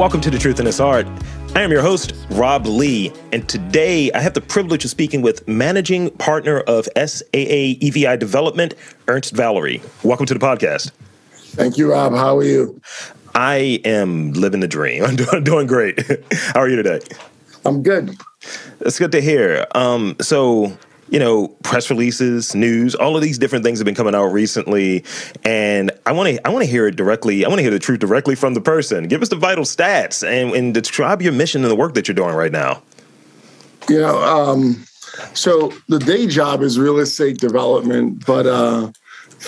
Welcome to The Truth in This Art. I am your host, Rob Lee, and today I have the privilege of speaking with managing partner of SAA EVI Development, Ernst Valery. Welcome to the podcast. Thank you, Rob. How are you? I am living the dream. I'm doing, doing great. How are you today? I'm good. That's good to hear. Um, so, you know, press releases, news, all of these different things have been coming out recently, and I want to I want to hear it directly. I want to hear the truth directly from the person. Give us the vital stats and, and describe your mission and the work that you're doing right now. You know, um, so the day job is real estate development, but uh,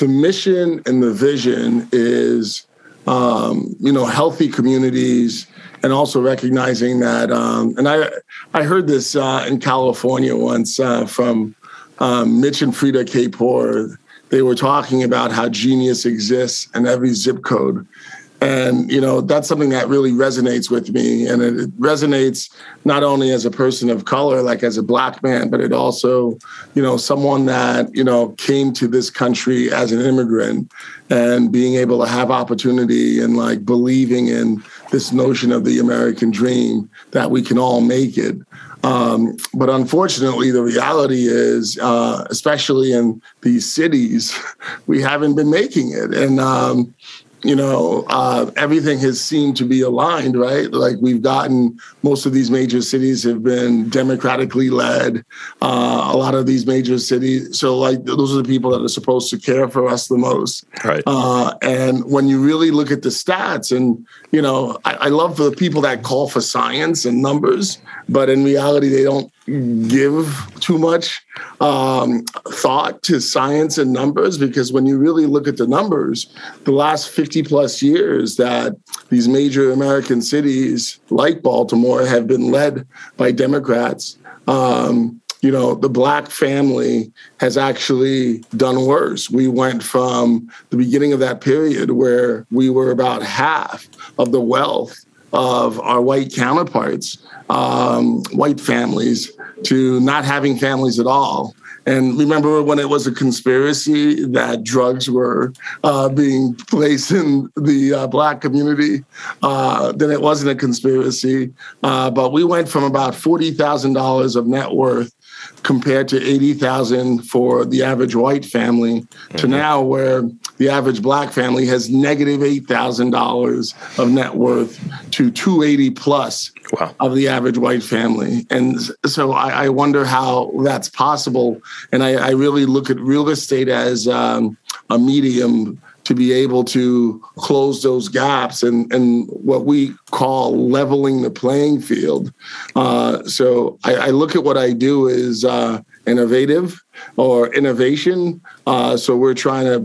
the mission and the vision is, um, you know, healthy communities and also recognizing that. Um, and I I heard this uh, in California once uh, from um, Mitch and Freada Kapor. They were talking about how genius exists in every zip code. And, you know, that's something that really resonates with me. And it, resonates not only as a person of color, like as a black man, but it also, you know, someone that, you know, came to this country as an immigrant and being able to have opportunity and like believing in this notion of the American dream that we can all make it. Um, but unfortunately, the reality is, uh, especially in these cities, we haven't been making it. And, um, you know, uh, everything has seemed to be aligned, right? Like we've gotten most of these major cities have been democratically led. Uh, a lot of these major cities, so like those are the people that are supposed to care for us the most. Right. Uh, and when you really look at the stats, and you know, I, I love the people that call for science and numbers, but in reality, they don't give too much um, thought to science and numbers because when you really look at the numbers, the last 50 plus years that these major American cities like Baltimore have been led by Democrats. Um, you know, the black family has actually done worse. We went from the beginning of that period where we were about half of the wealth of our white counterparts, um, white families, to not having families at all. And remember when it was a conspiracy that drugs were uh, being placed in the uh, black community? Uh, then it wasn't a conspiracy. Uh, but we went from about $40,000 of net worth compared to 80,000 for the average white family mm-hmm. to now where the average black family has negative $8,000 of net worth to 280 plus wow. of the average white family. And so I, I wonder how that's possible. And I, I, really look at real estate as um, a medium to be able to close those gaps and, and what we call leveling the playing field. Uh, so I, I, look at what I do is uh, innovative or innovation. Uh, so we're trying to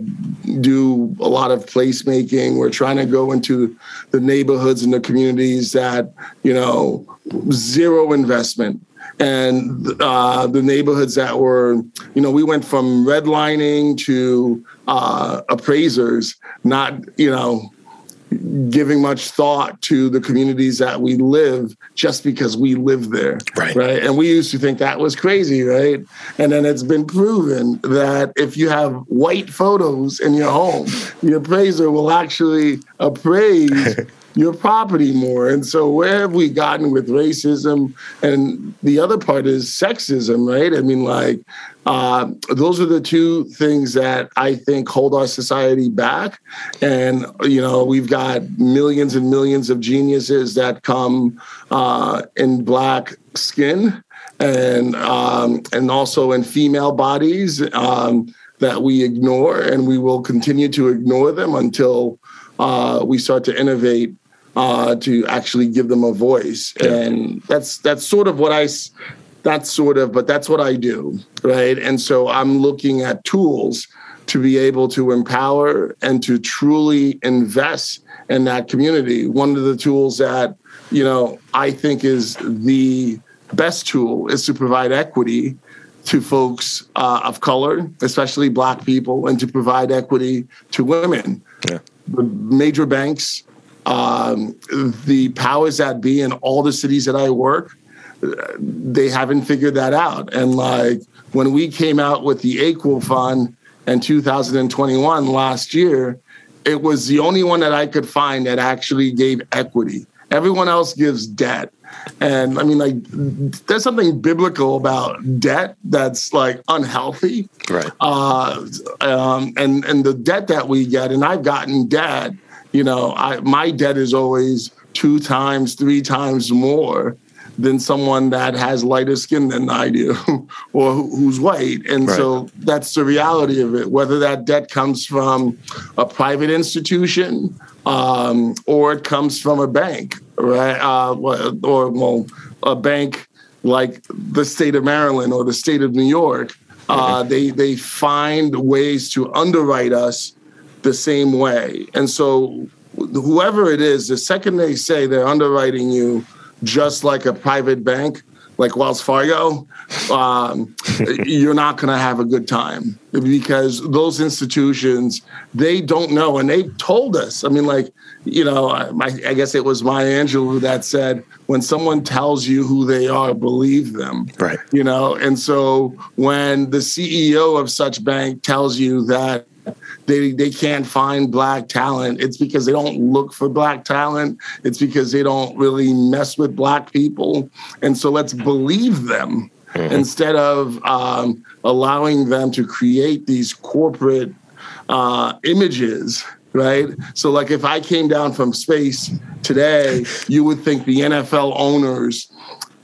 do a lot of placemaking. We're trying to go into the neighborhoods and the communities that, you know, zero investment and uh, the neighborhoods that were, you know, we went from redlining to uh, appraisers, not, you know, giving much thought to the communities that we live just because we live there. Right. Right. And we used to think that was crazy, right? And then it's been proven that if you have white photos in your home, the appraiser will actually appraise your property more. And so where have we gotten with racism? And the other part is sexism, right? I mean, like, uh, those are the two things that I think hold our society back. And, you know, we've got millions and millions of geniuses that come uh, in black skin and um, and also in female bodies um, that we ignore, and we will continue to ignore them until uh, we start to innovate uh, to actually give them a voice. Yeah. And that's that's sort of what I that's sort of, but that's what I do, right? And so I'm looking at tools to be able to empower and to truly invest in that community. One of the tools that you know I think is the best tool is to provide equity to folks uh, of color, especially Black people, and to provide equity to women. Yeah. The major banks um, the powers that be in all the cities that I work, they haven't figured that out. And like when we came out with the Equal Fund in 2021 last year, it was the only one that I could find that actually gave equity. Everyone else gives debt. And I mean, like, there's something biblical about debt that's like unhealthy. Right. Uh, um, and and the debt that we get, and I've gotten debt. You know, I my debt is always two times, three times more than someone that has lighter skin than I do or who's white. And right. so that's the reality of it. Whether that debt comes from a private institution um, or it comes from a bank, right? Uh, or, well, a bank like the state of Maryland or the state of New York. Uh, they they find ways to underwrite us the same way, and so whoever it is, the second they say they're underwriting you just like a private bank like Wells Fargo, um, you're not going to have a good time because those institutions they don't know, and they told us. I mean, like you know, I, I guess it was Maya Angelou that said, "When someone tells you who they are, believe them." Right. You know, and so when the CEO of such bank tells you that they they can't find black talent. It's because they don't look for black talent. It's because they don't really mess with black people. And so let's believe them mm-hmm. instead of um, allowing them to create these corporate uh, images right? So, like, if I came down from space today, you would think the NFL owners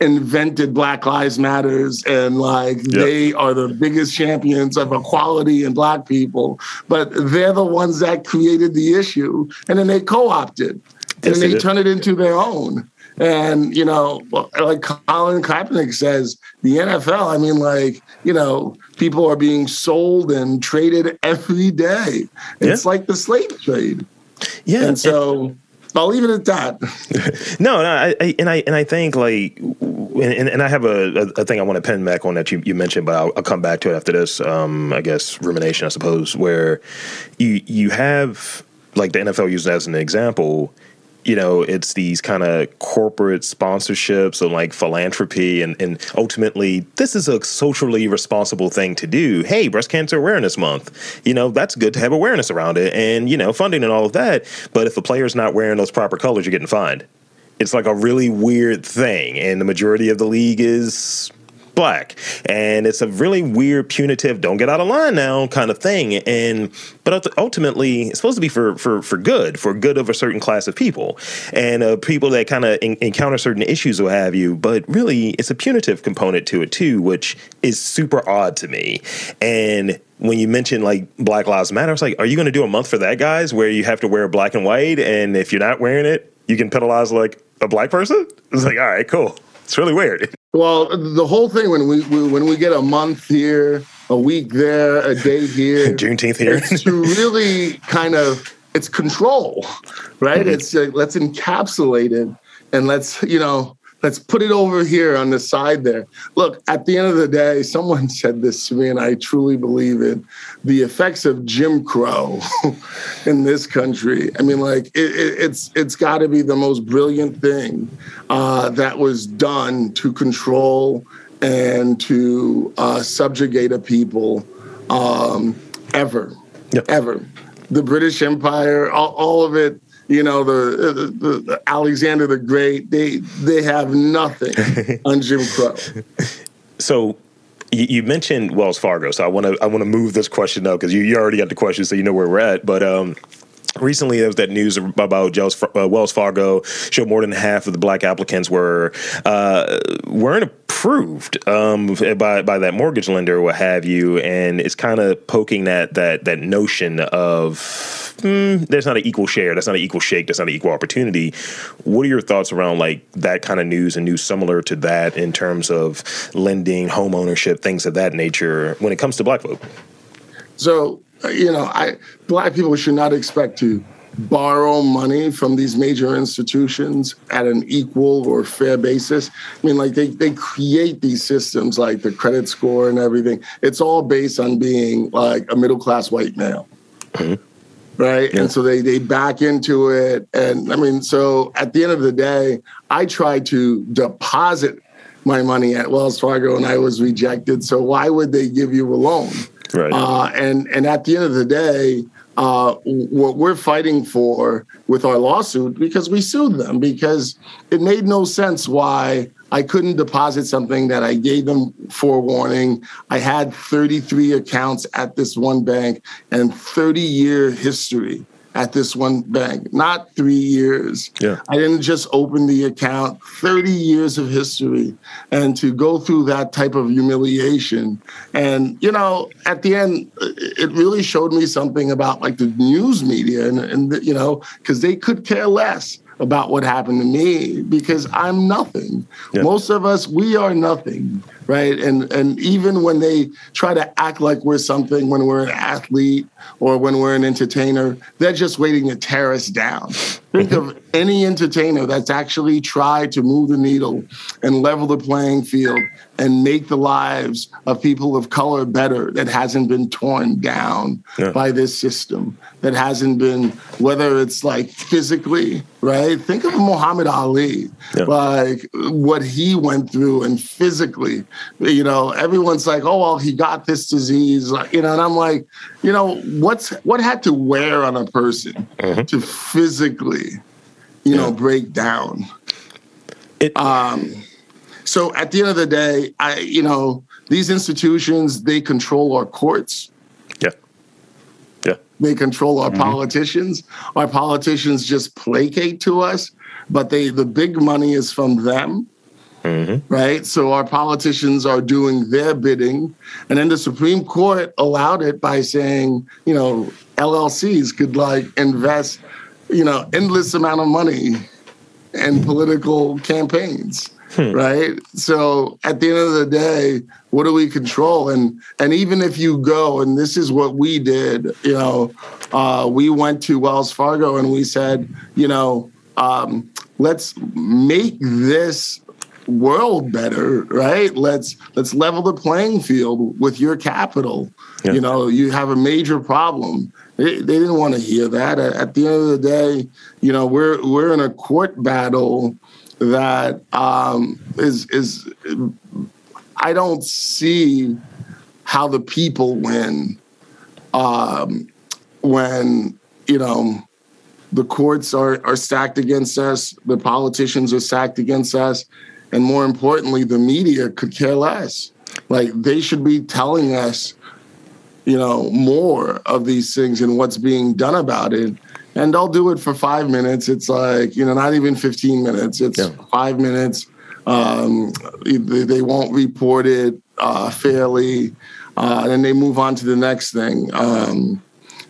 invented Black Lives Matters and like yep. they are the biggest champions of equality and black people, but they're the ones that created the issue and then they co-opted and yes, then they turn it into their own. And you know, like Colin Kaepernick says, the NFL. I mean, like you know, people are being sold and traded every day. It's yeah. like the slave trade. Yeah, and so. I'll leave it at that. no, no, I, I, and I and I think like, and, and I have a, a, thing I want to pin back on that you, you mentioned, but I'll, I'll come back to it after this. Um, I guess rumination, I suppose, where you you have like the NFL used as an example you know, it's these kind of corporate sponsorships and like philanthropy, and, and ultimately, this is a socially responsible thing to do. Hey, Breast Cancer Awareness Month, you know, that's good to have awareness around it and, you know, funding and all of that. But if a player's not wearing those proper colors, you're getting fined. It's like a really weird thing, and the majority of the league is black. And it's a really weird punitive don't get out of line now kind of thing and but ultimately it's supposed to be for for for good for good of a certain class of people and uh, people that kind of encounter certain issues will have you but really it's a punitive component to it too which is super odd to me. And when you mention like Black Lives Matter, it's like, are you going to do a month for that, guys, where you have to wear black and white, and if you're not wearing it, you can penalize like a black person? It's like, all right, cool. It's really weird. Well, the whole thing when we, we when we get a month here, a week there, a day here, Juneteenth here, it's to really kind of it's control, right? Mm-hmm. It's uh, let's encapsulate it and let's you know let's put it over here on the side there. Look, at the end of the day, someone said this to me, and I truly believe it. The effects of Jim Crow in this country. I mean, like it, it, it's it's got to be the most brilliant thing uh, that was done to control and to uh, subjugate a people um, ever, yep. ever. The British Empire, all, all of it you know the, the, the, Alexander the Great. They they have nothing on Jim Crow. So you, mentioned Wells Fargo, so I want to I want to move this question up because you, you already got the question, so you know where we're at. But um, Recently, there was that news about uh, Wells Fargo showed more than half of the black applicants were uh, weren't approved um, by by that mortgage lender or what have you, and it's kind of poking that that that notion of mm, there's not an equal share, that's not an equal shake, that's not an equal opportunity. What are your thoughts around like that kind of news and news similar to that in terms of lending, home ownership, things of that nature when it comes to black folk? So you know, I black people should not expect to borrow money from these major institutions at an equal or fair basis. I mean, like they they create these systems like the credit score and everything. It's all based on being like a middle class white male. Mm-hmm. Right. Yeah. And so they they back into it. And I mean, so at the end of the day, I tried to deposit my money at Wells Fargo and I was rejected. So why would they give you a loan? Right. Uh, and and at the end of the day, uh, what we're fighting for with our lawsuit because we sued them because it made no sense why I couldn't deposit something that I gave them forewarning. I had 33 accounts at this one bank and 30 year history at this one bank, not three years. Yeah. I didn't just open the account, 30 years of history. And to go through that type of humiliation. And, you know, at the end, it really showed me something about like the news media and, and you know, because they could care less about what happened to me because I'm nothing. Yeah. Most of us, we are nothing, right? And and even when they try to act like we're something, when we're an athlete or when we're an entertainer, they're just waiting to tear us down. Think of any entertainer that's actually tried to move the needle and level the playing field and make the lives of people of color better that hasn't been torn down yeah. by this system, that hasn't been, whether it's like physically, right? Think of Muhammad Ali, yeah. like what he went through and physically, you know, everyone's like, oh, well, he got this disease, you know, and I'm like, you know, what's what had to wear on a person mm-hmm. to physically, you yeah. know, break down? It, um, so at the end of the day, I you know these institutions they control our courts. Yeah, yeah. They control our mm-hmm. politicians. Our politicians just placate to us, but they the big money is from them. Mm-hmm. Right. So our politicians are doing their bidding. And then the Supreme Court allowed it by saying, you know, LLCs could like invest, you know, endless amount of money in political campaigns. Hmm. Right. So at the end of the day, what do we control? And and even if you go, and this is what we did, you know, uh, we went to Wells Fargo and we said, you know, um, let's make this world better right? Let's let's level the playing field with your capital. Yeah. you know you have a major problem. They, they didn't want to hear that. At, at, the end of the day you know we're we're in a court battle that um, is is I don't see how the people win um, when you know the courts are are stacked against us, the politicians are stacked against us, and more importantly, the media could care less. Like they should be telling us, you know, more of these things and what's being done about it and they'll do it for five minutes. It's like you know, not even fifteen minutes. It's yeah. five minutes. Um, they, they, won't report it uh, fairly, uh, and they move on to the next thing. Um,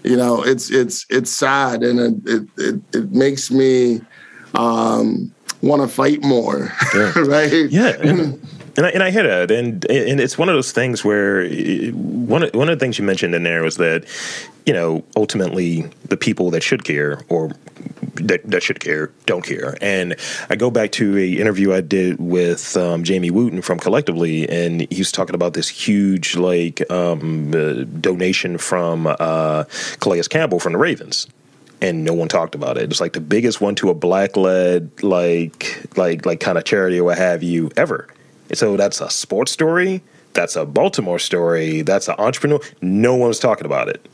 you know, it's it's it's sad, and it it it, it makes me um, want to fight more. Yeah. right? Yeah. And, and I, and I hit it, and and it's one of those things where one one of the things you mentioned in there was that you know, ultimately the people that should care or that, that should care don't care. And I go back to a interview I did with um, Jamie Wooten from Collectively, and he was talking about this huge like um, uh, donation from uh, Calais Campbell from the Ravens. And no one talked about it. It's like the biggest one to a black led like like like kind of charity or what have you ever. So that's a sports story. That's a Baltimore story. That's an entrepreneur. No one was talking about it.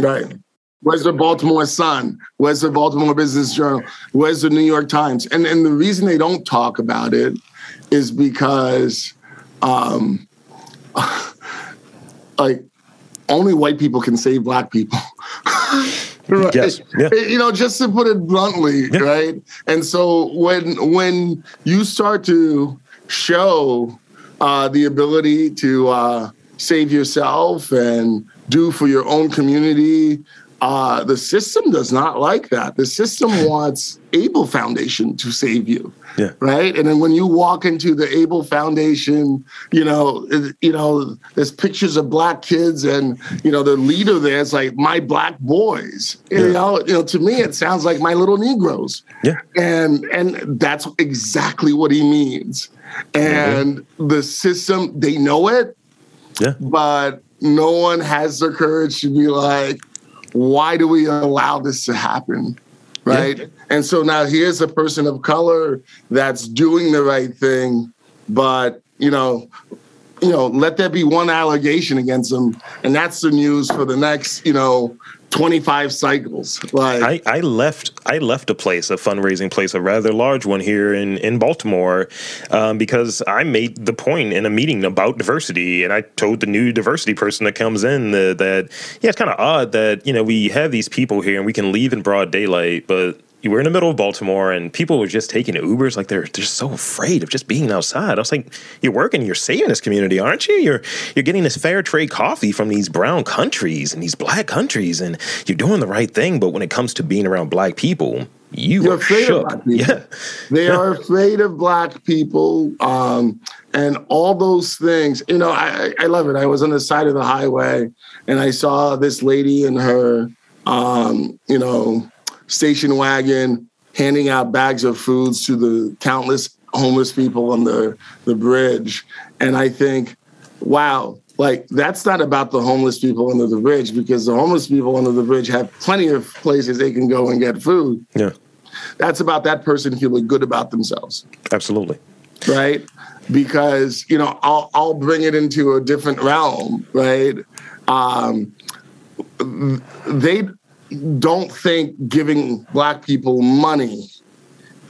Right. Where's the Baltimore Sun? Where's the Baltimore Business Journal? Where's the New York Times? And and the reason they don't talk about it is because um like only white people can save black people. right? Yes. Yeah. You know, just to put it bluntly, yeah. right? And so when when you start to show uh, the ability to uh, save yourself and do for your own community. Uh, the system does not like that. The system wants Abell Foundation to save you, yeah. right? And then when you walk into the Abell Foundation, you know, you know, there's pictures of black kids, and you know, the leader there is like my black boys. Yeah. You know, you know, to me, it sounds like my little Negroes. Yeah, and and that's exactly what he means. And mm-hmm. the system, they know it. Yeah, but no one has the courage to be like, why do we allow this to happen? Right. Yeah. And so now here's a person of color that's doing the right thing, but, you know, you know, let there be one allegation against them, and that's the news for the next, you know, 25 cycles. Like I, I left I left a place, a fundraising place, a rather large one here in in Baltimore, um, because I made the point in a meeting about diversity, and I told the new diversity person that comes in that yeah, it's kind of odd that you know we have these people here and we can leave in broad daylight, but were in the middle of Baltimore and people were just taking Ubers like they're they're so afraid of just being outside. I was like, you're working, you're saving this community, aren't you? You're you're getting this fair trade coffee from these brown countries and these black countries, and you're doing the right thing. But when it comes to being around black people, you You're are afraid shook. of black people. Yeah, They are afraid of black people um, and all those things. You know, I, I love it. I was on the side of the highway and I saw this lady and her, um, you know, station wagon handing out bags of foods to the countless homeless people on the, the bridge. And I think, wow, like that's not about the homeless people under the bridge because the homeless people under the bridge have plenty of places they can go and get food. yeah, That's about that person feeling good about themselves absolutely. right? Because you know, I'll I'll bring it into a different realm, right? Um, they don't think giving black people money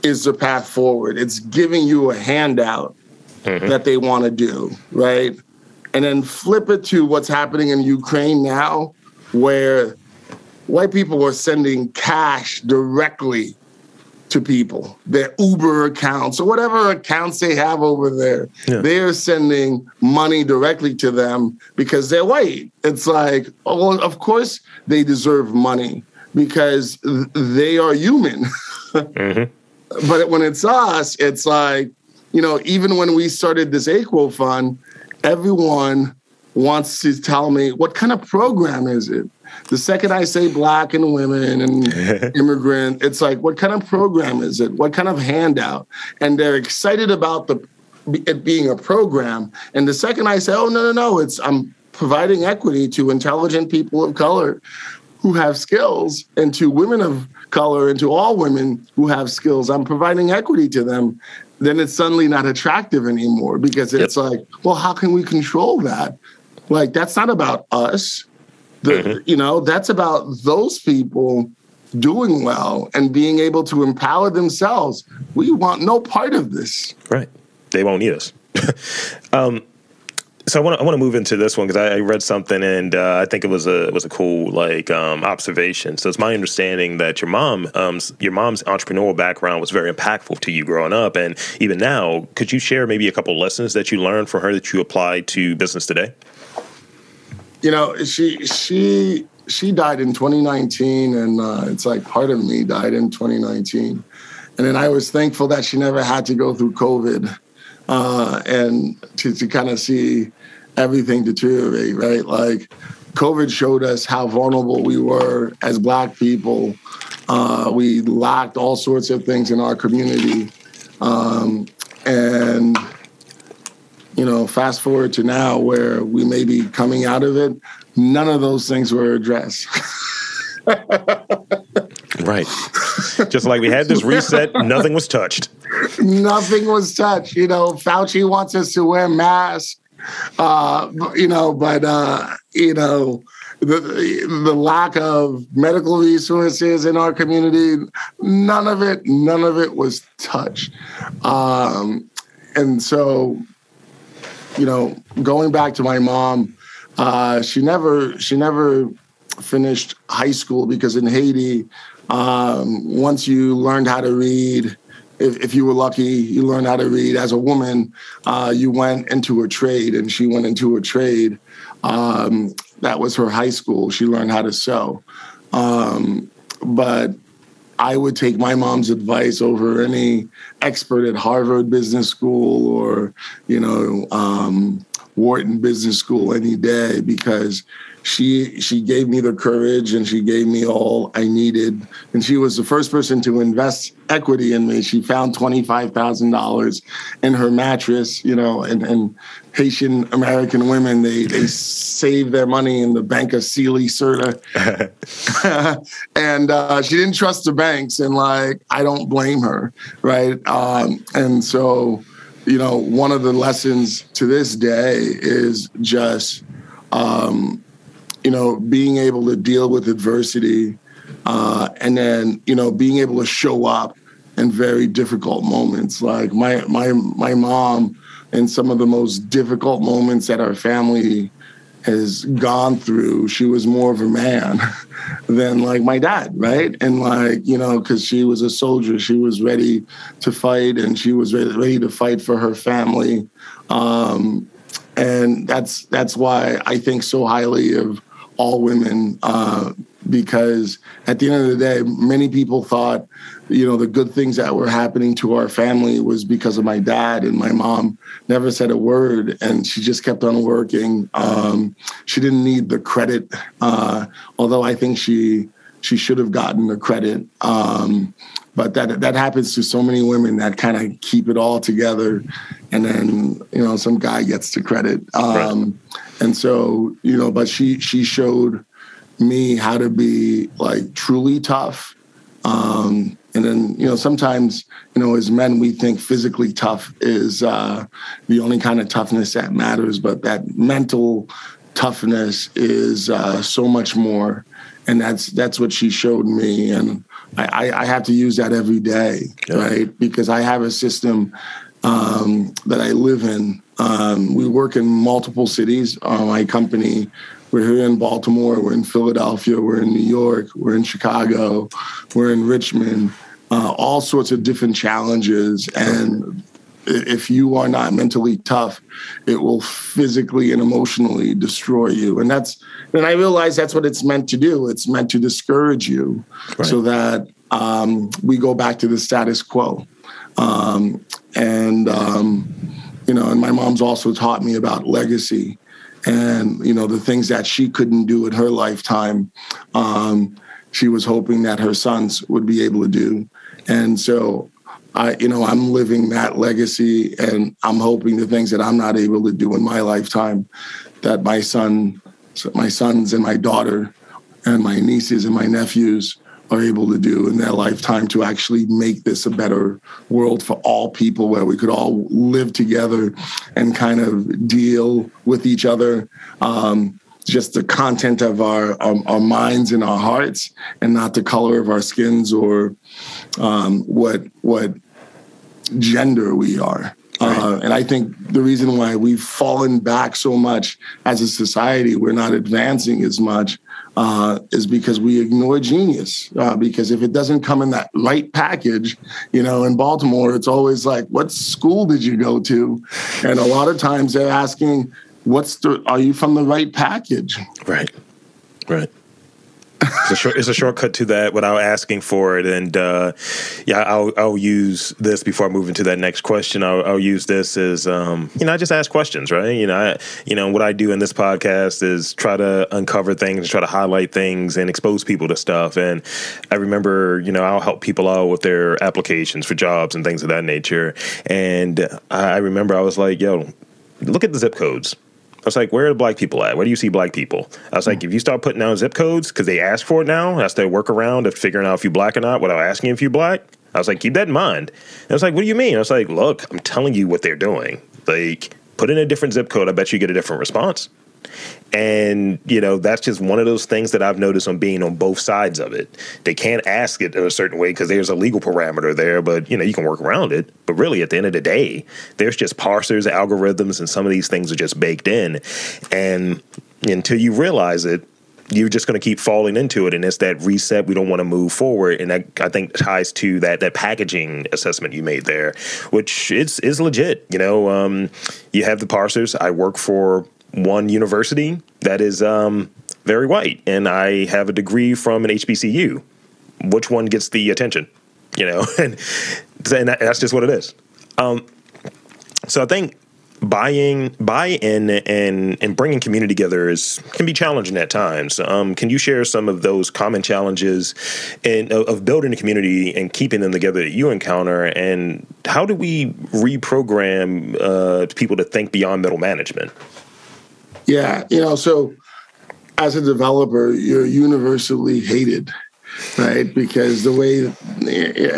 is the path forward. It's giving you a handout mm-hmm. that they want to do, right? And then flip it to what's happening in Ukraine now, where white people are sending cash directly to people, their Uber accounts or whatever accounts they have over there. Yeah. They're sending money directly to them because they're white. It's like, oh, well, of course they deserve money because th- they are human. Mm-hmm. But when it's us, it's like, you know, even when we started this Equal Fund, everyone wants to tell me what kind of program is it? The second I say black and women and immigrant, it's like, what kind of program is it? What kind of handout? And they're excited about the it being a program. And the second I say, oh no, no, no, it's I'm providing equity to intelligent people of color who have skills and to women of color and to all women who have skills. I'm providing equity to them. Then it's suddenly not attractive anymore because it's like, well, how can we control that? Like that's not about us. The, You know, that's about those people doing well and being able to empower themselves. We want no part of this. Right. They won't need us. um, so I want to I want to move into this one because I, I read something and uh, I think it was a it was a cool like um, observation. So it's my understanding that your mom um, your mom's entrepreneurial background was very impactful to you growing up and even now. Could you share maybe a couple lessons that you learned from her that you apply to business today? You know she she she died in 2019 and uh, it's like part of me died in 2019 and then i was thankful that she never had to go through covid uh, and to, to kind of see everything deteriorate right? Like covid showed us how vulnerable we were as black people. Uh, we lacked all sorts of things in our community. Um, and you know, fast forward to now where we may be coming out of it, none of those things were addressed. Right. Just like we had this reset, nothing was touched. Nothing was touched. You know, Fauci wants us to wear masks, uh, you know, but, uh, you know, the, the lack of medical resources in our community, none of it, none of it was touched. Um, and so, you know, going back to my mom, uh, she never she never finished high school because in Haiti, um, once you learned how to read, if, if you were lucky, you learned how to read as a woman. Uh, you went into a trade, and she went into a trade. Um, that was her high school. She learned how to sew, um, but I would take my mom's advice over any expert at Harvard Business School or, you know, um, Wharton Business School any day because she she gave me the courage and she gave me all I needed. And she was the first person to invest equity in me. She found twenty five thousand dollars in her mattress, you know, and, and Haitian American women they they save their money in the Bank of Sealy Serta and uh, she didn't trust the banks and like i don't blame her right um, and so you know, one of the lessons to this day is just, um, you know, being able to deal with adversity, uh, and then you know, being able to show up in very difficult moments. Like my my my mom, in some of the most difficult moments that our family has gone through, she was more of a man than like my dad, right? And like, you know, because she was a soldier, she was ready to fight and she was ready, to fight for her family. Um, and that's that's why I think so highly of all women uh, because at the end of the day, many people thought, you know, the good things that were happening to our family was because of my dad and my mom never said a word and she just kept on working. Um, she didn't need the credit, uh, although I think she she should have gotten the credit. Um, but that that happens to so many women that kind of keep it all together, and then you know some guy gets the credit. Um, right. And so you know, but she she showed me how to be like truly tough. Um, and then, you know, sometimes, you know, as men, we think physically tough is uh, the only kind of toughness that matters, but that mental toughness is uh, so much more. And that's that's what she showed me, and I, I have to use that every day, right? Because I have a system um, that I live in. Um, we work in multiple cities. Uh, my company we're here in Baltimore, we're in Philadelphia, we're in New York, we're in Chicago, we're in Richmond, uh, all sorts of different challenges. And if you are not mentally tough, it will physically and emotionally destroy you. And that's, and I realize that's what it's meant to do. It's meant to discourage you right. so that um, we go back to the status quo. Um, and, um, you know, and my mom's also taught me about legacy and you know the things that she couldn't do in her lifetime um, she was hoping that her sons would be able to do. And so i you know i'm living that legacy and i'm hoping the things that i'm not able to do in my lifetime that my son my sons and my daughter and my nieces and my nephews are able to do in their lifetime to actually make this a better world for all people where we could all live together and kind of deal with each other. Um, just the content of our, our, our minds and our hearts, and not the color of our skins or um, what what gender we are. Right. Uh, and I think the reason why we've fallen back so much as a society, we're not advancing as much, uh, is because we ignore genius. Uh, because if it doesn't come in that light package, you know, in Baltimore, it's always like, what school did you go to? And a lot of times they're asking, what's the, are you from the right package? Right, right it's, a short, it's a shortcut to that without asking for it. And uh, yeah, I'll, I'll use this before I move into that next question. I'll, I'll use this as um, you know, I just ask questions, right? You know, I, you know, what I do in this podcast is try to uncover things, try to highlight things, and expose people to stuff. And I remember, you know, I'll help people out with their applications for jobs and things of that nature. And I remember I was like, yo, look at the zip codes I was like, where are the black people at? Where do you see black people? I was like, mm-hmm. if you start putting down zip codes, because they ask for it now, that's their workaround of figuring out if you're black or not without asking if you're black. I was like, keep that in mind. And I was like, what do you mean? I was like, look, I'm telling you what they're doing. Like, put in a different zip code. I bet you get a different response. And, you know, that's just one of those things that I've noticed on being on both sides of it. They can't ask it in a certain way because there's a legal parameter there, but, you know, you can work around it. But really, at the end of the day, there's just parsers, algorithms, and some of these things are just baked in. And until you realize it, you're just going to keep falling into it and it's that reset we don't want to move forward and that i think ties to that that packaging assessment you made there which is is legit you know um, you have the parsers i work for one university that is um, very white, and I have a degree from an HBCU. Which one gets the attention? You know, and, and that's just what it is. Um, so I think buying buy-in and and bringing community together is can be challenging at times um, can you share some of those common challenges in, of building a community and keeping them together that you encounter and how do we reprogram uh, people to think beyond middle management yeah, you know, so as a developer, you're universally hated, right? Because the way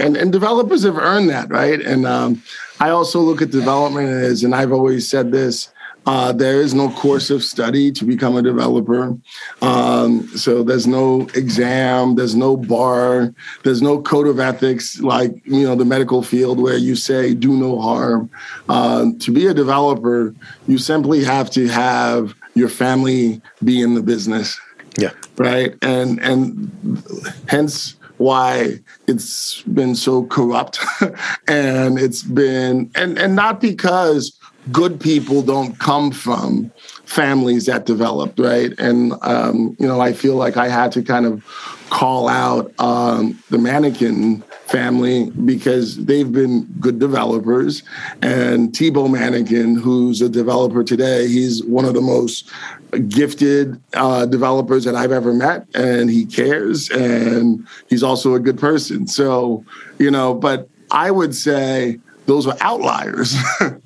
and, and developers have earned that, right? And um, I also look at development as, and I've always said this, uh, there is no course of study to become a developer. Um, so there's no exam, there's no bar, there's no code of ethics like you know the medical field where you say do no harm. Uh, to be a developer, you simply have to have your family be in the business. Yeah. Right. And and hence why it's been so corrupt and it's been and and not because good people don't come from families that developed, right? And um, you know, I feel like I had to kind of call out um, the Manekin family because they've been good developers. And Thibault Manekin, who's a developer today, he's one of the most gifted uh, developers that I've ever met, and he cares, and he's also a good person. So, you know, but I would say those were outliers.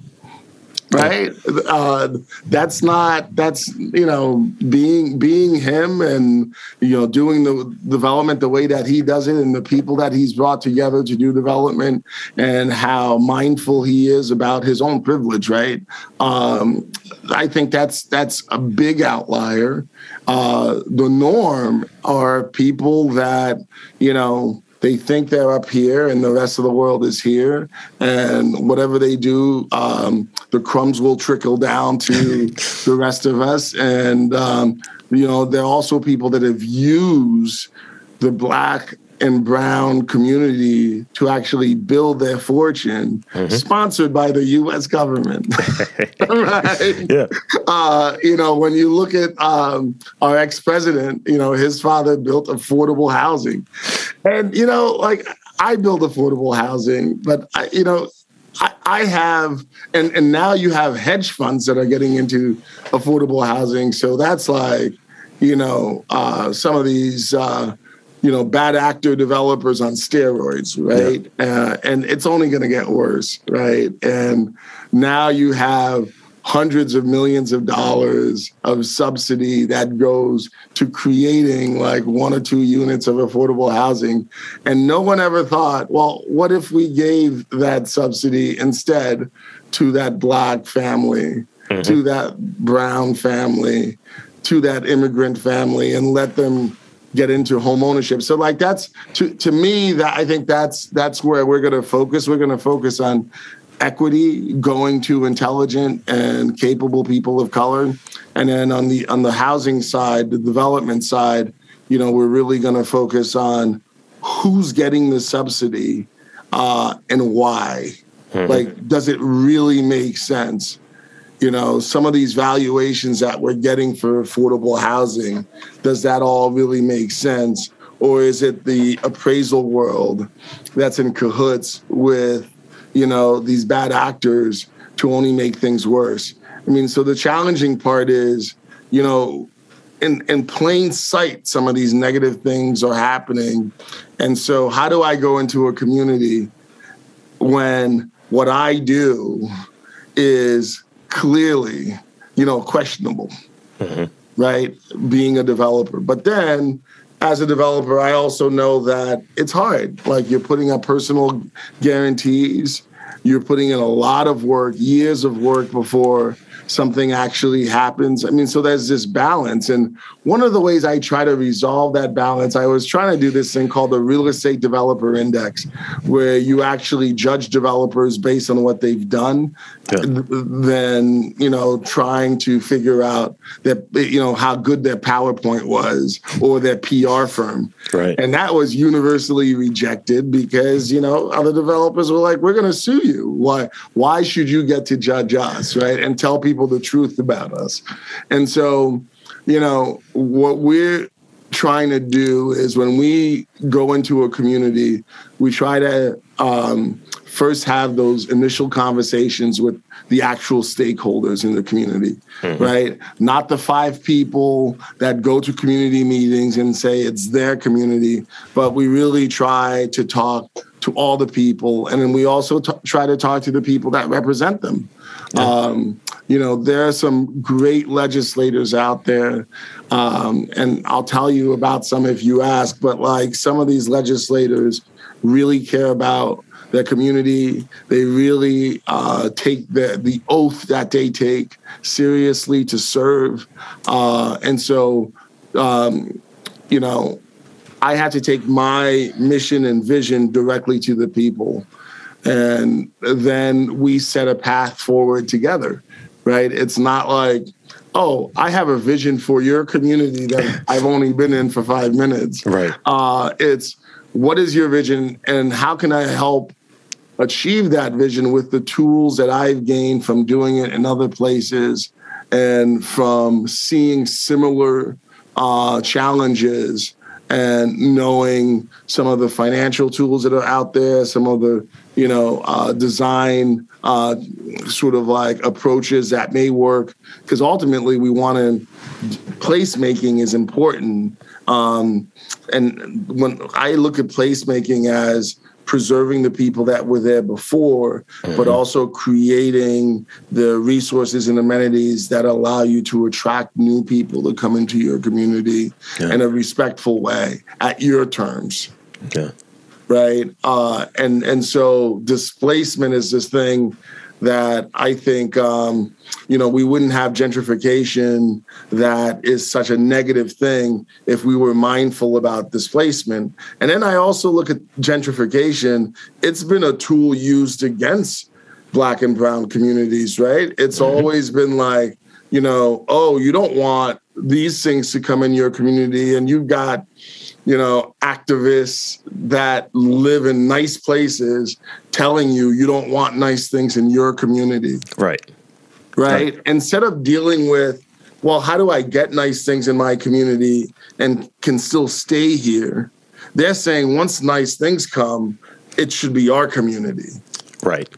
right. Uh, that's not that's you know being being him and you know doing the development the way that he does it and the people that he's brought together to do development and how mindful he is about his own privilege right? Um, i think that's that's a big outlier. Uh, the norm are people that you know they think they're up here and the rest of the world is here. And whatever they do um, the crumbs will trickle down to the rest of us. And um, you know there are also people that have used the black and brown community to actually build their fortune, mm-hmm. sponsored by the U.S. government. right? Yeah. Uh, you know, when you look at um, our ex-president, you know, his father built affordable housing, and you know, like I build affordable housing, but I, you know, I, I, have, and and now you have hedge funds that are getting into affordable housing. So that's like, you know, uh, some of these. Uh, you know, bad actor developers on steroids, right? Yeah. Uh, and it's only going to get worse, right? And now you have hundreds of millions of dollars of subsidy that goes to creating like one or two units of affordable housing. And no one ever thought, well, what if we gave that subsidy instead to that black family, mm-hmm. to that brown family, to that immigrant family, and let them get into home ownership. So like that's to to me that I think that's that's where we're going to focus. We're going to focus on equity going to intelligent and capable people of color and then on the on the housing side the development side you know we're really going to focus on who's getting the subsidy uh, and why mm-hmm. like does it really make sense you know some of these valuations that we're getting for affordable housing does that all really make sense? Or is it the appraisal world that's in cahoots with you know these bad actors to only make things worse? I mean so the challenging part is you know in in plain sight some of these negative things are happening. And so how do i go into a community when what i do is clearly, you know, questionable, mm-hmm. right? Being a developer. But then as a developer, I also know that it's hard. Like you're putting up personal guarantees, you're putting in a lot of work, years of work before something actually happens. I mean, so there's this balance. And one of the ways I try to resolve that balance, I was trying to do this thing called the Real Estate Developer Index, where you actually judge developers based on what they've done, yeah. than, you know, trying to figure out that, you know, how good their PowerPoint was or their PR firm. Right. And that was universally rejected because, you know, other developers were like, we're going to sue you. Why, why should you get to judge us? Right. And tell people the truth about us. And so, you know, what we're trying to do is when we go into a community, we try to um, first have those initial conversations with the actual stakeholders in the community, mm-hmm. right? Not the five people that go to community meetings and say it's their community, but we really try to talk to all the people. And then we also t- try to talk to the people that represent them. Yeah. Um, you know, there are some great legislators out there. Um, and I'll tell you about some if you ask, but like some of these legislators really care about their community. They really uh, take the the oath that they take seriously to serve, uh, and so um, you know, I had to take my mission and vision directly to the people, and then we set a path forward together. Right? It's not like oh, I have a vision for your community that I've only been in for five minutes. Right. Uh, it's what is your vision and how can I help achieve that vision with the tools that I've gained from doing it in other places and from seeing similar uh, challenges and knowing some of the financial tools that are out there, some of the you know uh, design uh, sort of like approaches that may work, because ultimately we want to placemaking is important. Um, and when I look at placemaking as preserving the people that were there before, mm-hmm. but also creating the resources and amenities that allow you to attract new people to come into your community yeah. in a respectful way at your terms. Yeah. Right. Uh, and and so displacement is this thing that I think um, you know we wouldn't have gentrification that is such a negative thing if we were mindful about displacement. And then I also look at gentrification; it's been a tool used against Black and Brown communities, right? It's mm-hmm. always been like you know, oh, you don't want these things to come in your community, and you've got you know, activists that live in nice places telling you you don't want nice things in your community. Right. Right. right. Instead of dealing with, well, how do I get nice things in my community and can still stay here? They're saying once nice things come, it should be our community. Right.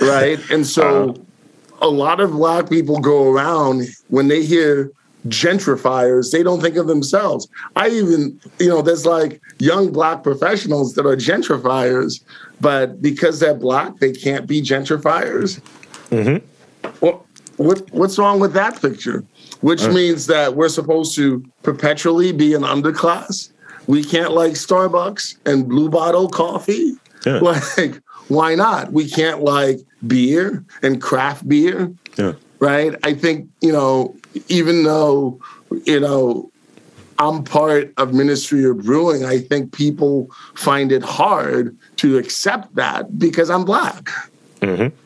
Right. And so uh, a lot of black people go around when they hear gentrifiers. They don't think of themselves. I even, you know, there's like young black professionals that are gentrifiers, but because they're black, they can't be gentrifiers. Mm-hmm. Well, what what's wrong with that picture? Which uh. means that we're supposed to perpetually be an underclass. We can't like Starbucks and blue bottle coffee. Yeah. Like, why not? We can't like beer and craft beer. Yeah. Right. I think, you know, even though, you know, I'm part of Ministry of Brewing, I think people find it hard to accept that because I'm black. Mm-hmm.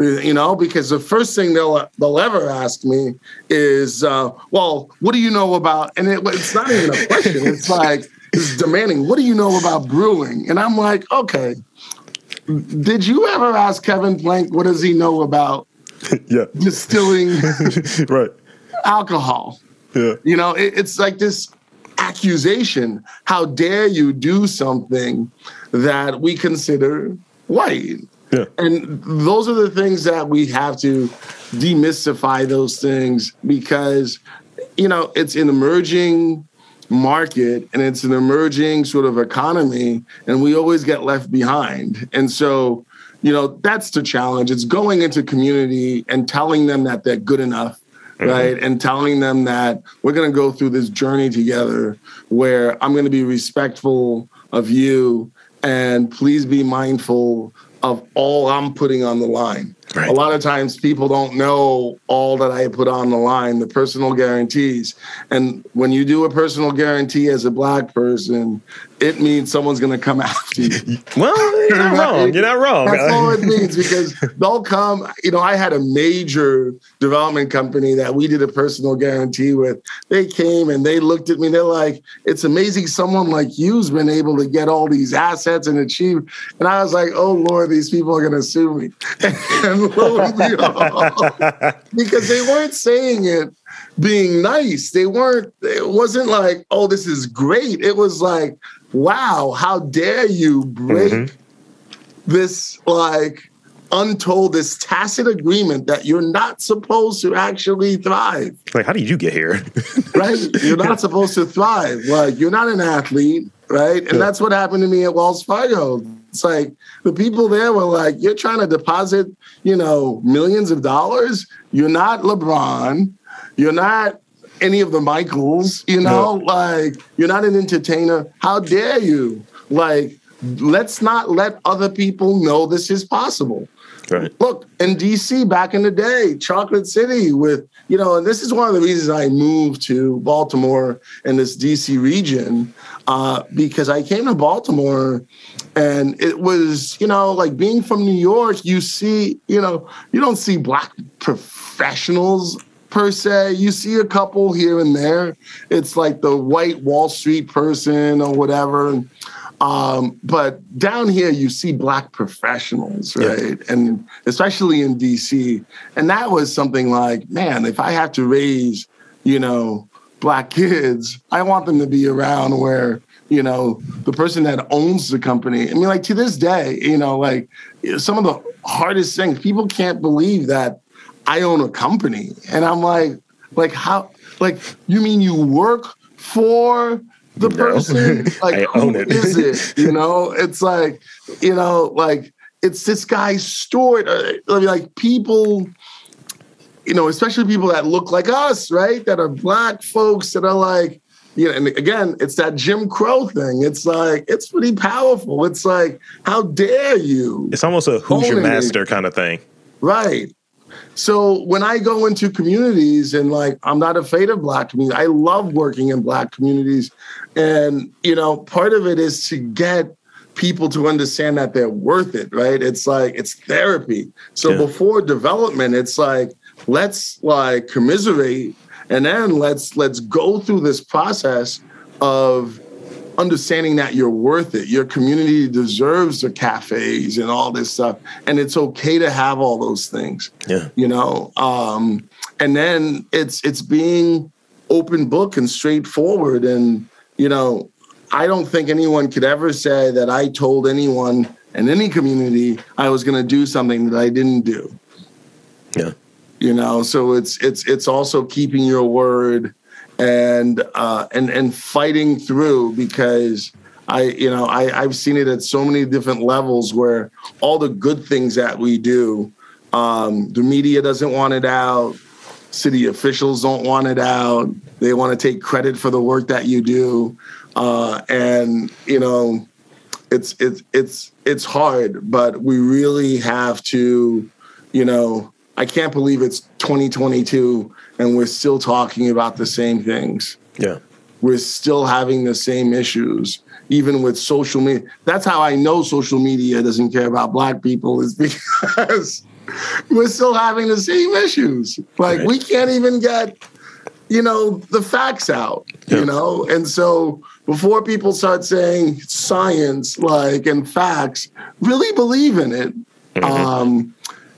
You know, because the first thing they'll they'll ever ask me is, uh, "Well, what do you know about?" And it, it's not even a question; it's like it's demanding, "What do you know about brewing?" And I'm like, "Okay, did you ever ask Kevin Plank what does he know about yeah. distilling right. alcohol. Yeah. You know, it, it's like this accusation. How dare you do something that we consider white? Yeah. And those are the things that we have to demystify those things because, you know, it's an emerging market and it's an emerging sort of economy, and we always get left behind. And so you know, that's the challenge. It's going into community and telling them that they're good enough, mm-hmm. right? And telling them that we're going to go through this journey together where I'm going to be respectful of you and please be mindful of all I'm putting on the line. Right. A lot of times people don't know all that I put on the line, the personal guarantees. And when you do a personal guarantee as a black person, it means someone's going to come after you. well, you're not wrong. You're not wrong. That's all it means because they'll come. You know, I had a major development company that we did a personal guarantee with. They came and they looked at me. They're like, "It's amazing someone like you's been able to get all these assets and achieve." And I was like, "Oh Lord, these people are going to sue me." and lo and behold, because they weren't saying it being nice. They weren't. It wasn't like, "Oh, this is great." It was like wow, how dare you break mm-hmm. this like untold, this tacit agreement that you're not supposed to actually thrive. Like, how did you get here? right? You're not supposed to thrive. Like, you're not an athlete, right? And yeah. that's what happened to me at Wells Fargo. It's like the people there were like, you're trying to deposit, you know, millions of dollars. You're not LeBron. You're not any of the Michaels, you know, like you're not an entertainer. How dare you? Like let's not let other people know this is possible. Right. Look, in DC back in the day, Chocolate City with, you know, and this is one of the reasons I moved to Baltimore and this DC region, uh, because I came to Baltimore and it was, you know, like being from New York, you see, you know, you don't see black professionals per se. You see a couple here and there. It's like the white Wall Street person or whatever. Um, but down here, you see black professionals, right? Yeah. And especially in DC. And that was something like, man, if I have to raise, you know, black kids, I want them to be around where, you know, the person that owns the company. I mean, like to this day, you know, like some of the hardest things, people can't believe that I own a company. And I'm like, like how, like, you mean you work for the person? Like, I own it. is it? You know, it's like, you know, like it's this guy's story. Uh, I mean, like people, you know, especially people that look like us, right? That are black folks that are like, you know, and again, it's that Jim Crow thing. It's like, it's pretty powerful. It's like, how dare you? It's almost a who's your master kind of thing. Right. So when I go into communities and like I'm not afraid of black communities, I love working in black communities. And you know, part of it is to get people to understand that they're worth it, right? It's like it's therapy. So yeah. before development, it's like let's like commiserate and then let's let's go through this process of understanding that you're worth it. Your community deserves the cafes and all this stuff. And it's okay to have all those things. Yeah. You know, um, and then it's it's being open book and straightforward. And, you know, I don't think anyone could ever say that I told anyone in any community I was gonna do something that I didn't do. Yeah. You know, so it's it's it's also keeping your word and uh, and and fighting through because I you know I I've seen it at so many different levels where all the good things that we do, um, the media doesn't want it out, city officials don't want it out. They want to take credit for the work that you do, uh, and you know it's it's it's it's hard, but we really have to, you know, I can't believe it's 2022 and we're still talking about the same things. Yeah. We're still having the same issues, even with social media. That's how I know social media doesn't care about black people, is because we're still having the same issues. Like right. we can't even get, you know, the facts out, yeah. you know? And so before people start saying science, like and facts, really believe in it. Mm-hmm. Um,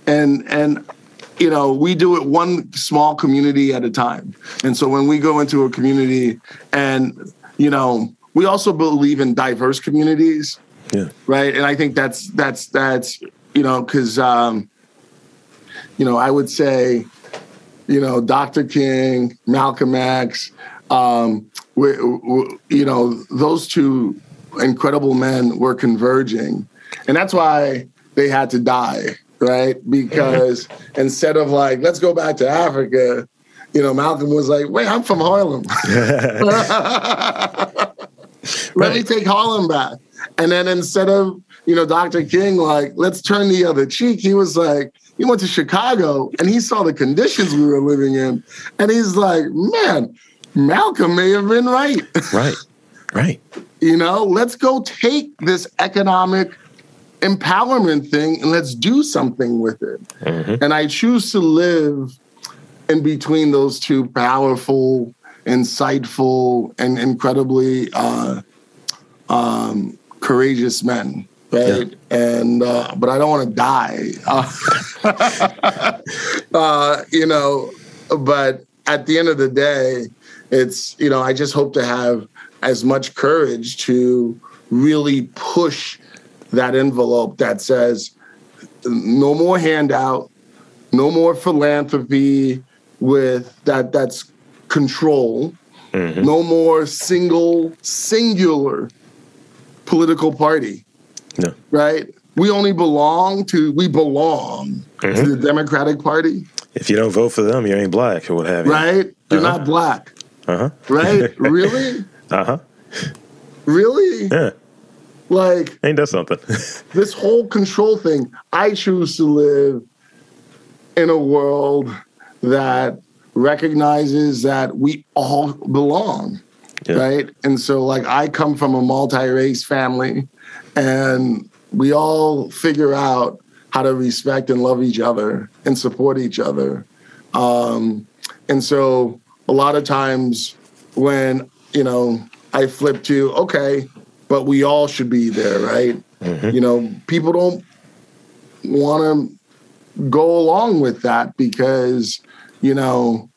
and and you know, we do it one small community at a time. And so when we go into a community and, you know, we also believe in diverse communities. Yeah. Right. And I think that's, that's, that's, you know, cause, um, you know, I would say, you know, Dr. King, Malcolm X, um, we, we, you know, those two incredible men were converging. And that's why they had to die right? Because instead of like, let's go back to Africa, you know, Malcolm was like, wait, I'm from Harlem. Let right. me take Harlem back. And then instead of, you know, Dr. King, like, let's turn the other cheek, he was like, he went to Chicago and he saw the conditions we were living in. And he's like, man, Malcolm may have been right. Right. Right. you know, let's go take this economic empowerment thing and let's do something with it. Mm-hmm. And I choose to live in between those two powerful, insightful, and incredibly uh, um, courageous men. Right. Yeah. And, uh, but I don't want to die. Uh, uh, you know, but at the end of the day, it's, you know, I just hope to have as much courage to really push that envelope that says no more handout, no more philanthropy with that that's control, mm-hmm. no more single singular political party. No. Right? We only belong to we belong mm-hmm. to the Democratic Party. If you don't vote for them, you ain't black or what have you. Right? You're uh-huh. not black. Uh-huh. Right? really? Uh-huh. Really? Yeah. Like, ain't that something? this whole control thing. I choose to live in a world that recognizes that we all belong. Yeah. Right. And so, like, I come from a multi race family, and we all figure out how to respect and love each other and support each other. Um, and so, a lot of times when, you know, I flip to, okay, but we all should be there, right? Mm-hmm. You know, people don't want to go along with that because, you know,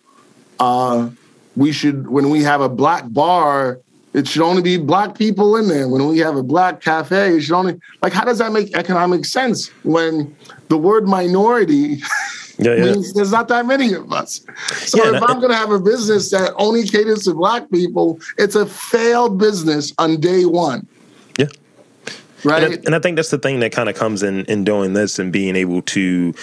uh, we should, when we have a black bar, it should only be black people in there. When we have a black cafe, it should only, like, how does that make economic sense when the word minority yeah, yeah. means there's not that many of us. So yeah, if I'm going to have a business that only caters to black people, it's a failed business on day one. Yeah. Right. And I, and I think that's the thing that kind of comes in in doing this and being able to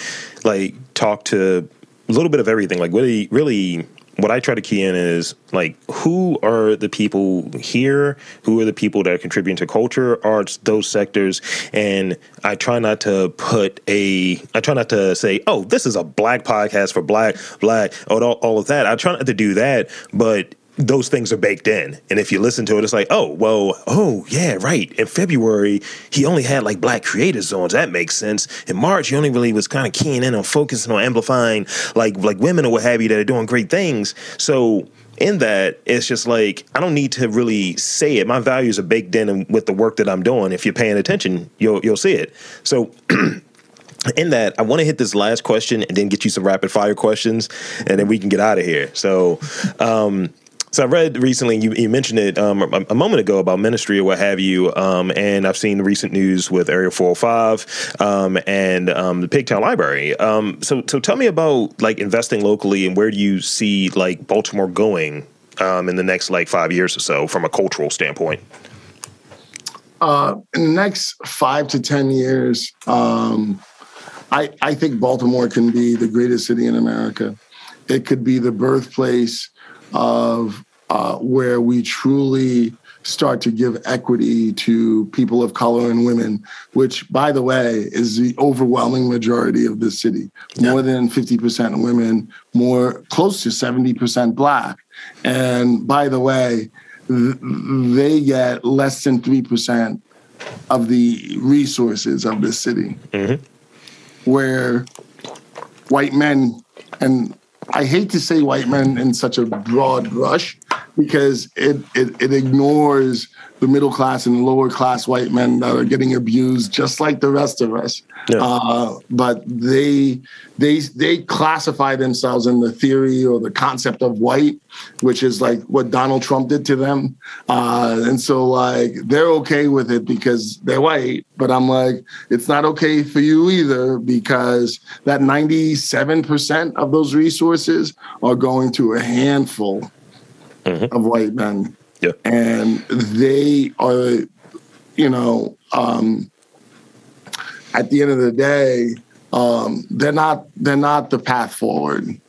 like talk to a little bit of everything, like really, really what I try to key in is like who are the people here, who are the people that are contributing to culture, arts, those sectors, and I try not to put a, I try not to say, oh, this is a black podcast for black, black, all, all of that. I try not to do that, but those things are baked in. And if you listen to it, it's like, oh, well, oh, yeah, right. In February, he only had like black creator zones. That makes sense. In March, he only really was kind of keying in on focusing on amplifying like like women or what have you that are doing great things. So in that, it's just like I don't need to really say it. My values are baked in with the work that I'm doing. If you're paying attention, you'll you'll see it. So in that, I want to hit this last question and then get you some rapid fire questions, and then we can get out of here. So, um, so I read recently, you, you mentioned it um, a, a, moment ago about ministry or what have you, um, and I've seen recent news with Area 405 um, and um, the Pigtown Library. Um, so, so tell me about like investing locally and where do you see like Baltimore going um, in the next like five years or so from a cultural standpoint? Uh, in the next five to ten years, I, I think Baltimore can be the greatest city in America. It could be the birthplace of uh, where we truly start to give equity to people of color and women, which, by the way, is the overwhelming majority of the city. Yeah. More than 50% women, more close to 70% black. And by the way, th- they get less than 3% of the resources of the city. Mm-hmm. Where white men and I hate to say white men in such a broad brush because it, it, it ignores the middle class and lower class white men that are getting abused just like the rest of us. Yeah. Uh, but they they they classify themselves in the theory or the concept of white, which is like what Donald Trump did to them. Uh, and so like they're okay with it because they're white. But I'm like, it's not okay for you either because that 97% of those resources are going to a handful mm-hmm. of white men. Yeah. And they are, you know, um, at the end of the day, um, they're not they're not the path forward,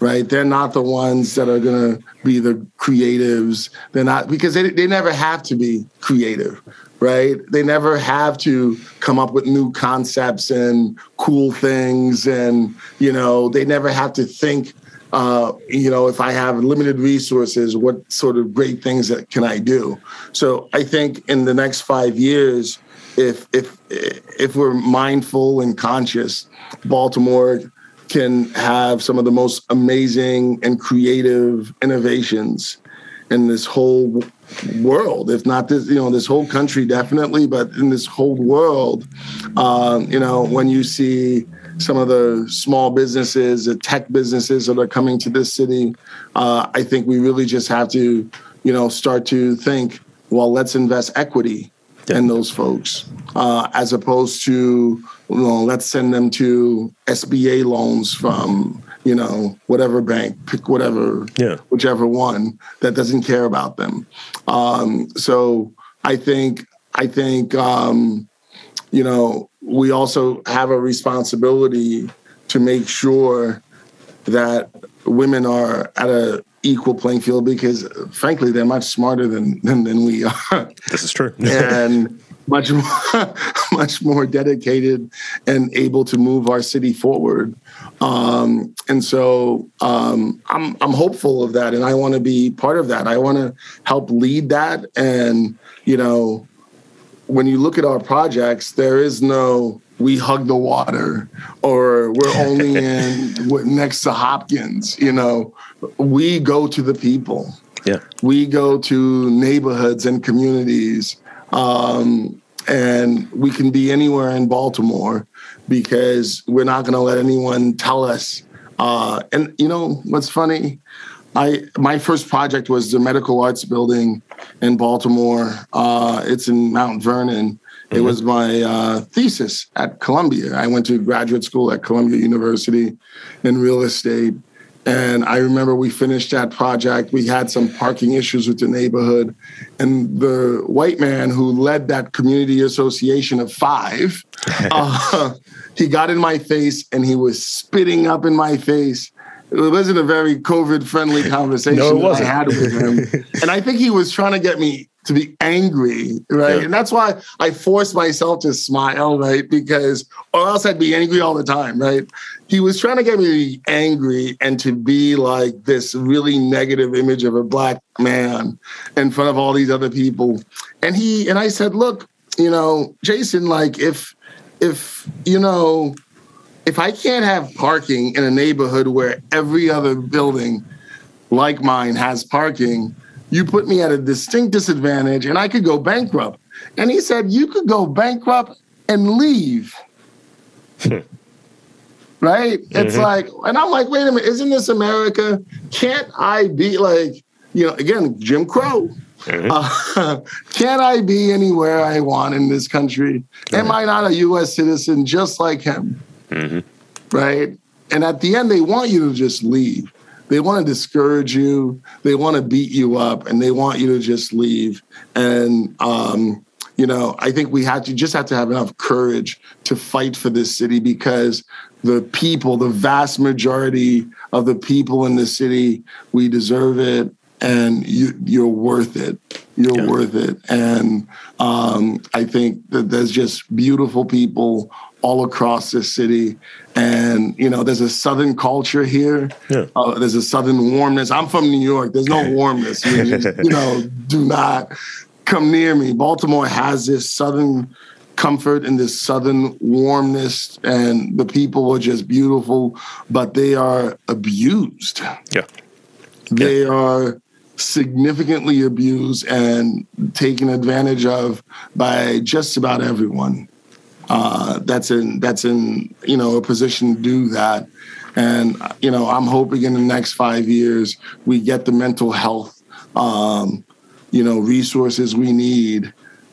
right? They're not the ones that are gonna be the creatives. They're not because they they never have to be creative, right? They never have to come up with new concepts and cool things, and you know they never have to think uh, you know, if I have limited resources, what sort of great things that can I do? So I think in the next five years, if if if we're mindful and conscious, Baltimore can have some of the most amazing and creative innovations in this whole world if not this you know this whole country definitely but in this whole world um, you know when you see some of the small businesses, the tech businesses that are coming to this city. Uh, I think we really just have to, you know, start to think, well, let's invest equity yeah. in those folks, uh, as opposed to, you know, let's send them to SBA loans from, you know, whatever bank, pick whatever, yeah. whichever one that doesn't care about them. Um, so I think, I think, um, you know, we also have a responsibility to make sure that women are at a equal playing field because frankly they're much smarter than than, than we are this is true and much more, much more dedicated and able to move our city forward. Um, and so um, I'm I'm hopeful of that, and I want to be part of that. I want to help lead that, and you know, when you look at our projects, there is no we hug the water or we're only in next to Hopkins. You know, we go to the people. Yeah. We go to neighborhoods and communities. Um, and we can be anywhere in Baltimore because we're not going to let anyone tell us. Uh, and you know what's funny? I my first project was the Medical Arts Building in Baltimore. Uh, it's in Mount Vernon. It mm-hmm. was my uh, thesis at Columbia. I went to graduate school at Columbia University in real estate. And I remember we finished that project. We had some parking issues with the neighborhood. And the white man who led that community association of five, uh, he got in my face and he was spitting up in my face. It wasn't a very COVID friendly conversation no, I had with him. and I think he was trying to get me to be angry, right? Yeah. And that's why I force myself to smile, right? Because, or else I'd be angry all the time, right? He was trying to get me to be angry and to be like this really negative image of a black man in front of all these other people. And he, and I said, look, you know, Jason, like if, if, you know, if I can't have parking in a neighborhood where every other building like mine has parking, you put me at a distinct disadvantage and I could go bankrupt. And he said, You could go bankrupt and leave. Right? Mm-hmm. It's like, and I'm like, wait a minute, isn't this America? Can't I be like, you know, again, Jim Crow? Mm-hmm. Uh, can't I be anywhere I want in this country? Mm-hmm. Am I not a US citizen just like him? Mm-hmm. Right? And at the end, they want you to just leave. They want to discourage you. They want to beat you up, and they want you to just leave. And um, you know, I think we have to just have to have enough courage to fight for this city because the people, the vast majority of the people in the city, we deserve it, and you, are worth it. You're yeah. worth it. And um, I think that there's just beautiful people all across this city. And, you know, there's a Southern culture here. Yeah. Uh, there's a Southern warmness. I'm from New York. There's no warmness. you, you know, do not come near me. Baltimore has this Southern comfort and this Southern warmness, and the people are just beautiful, but they are abused. Yeah. They yeah. are significantly abused and taken advantage of by just about everyone uh, that's in that's in you know a position to do that. And you know, I'm hoping in the next five years we get the mental health, um, you know, resources we need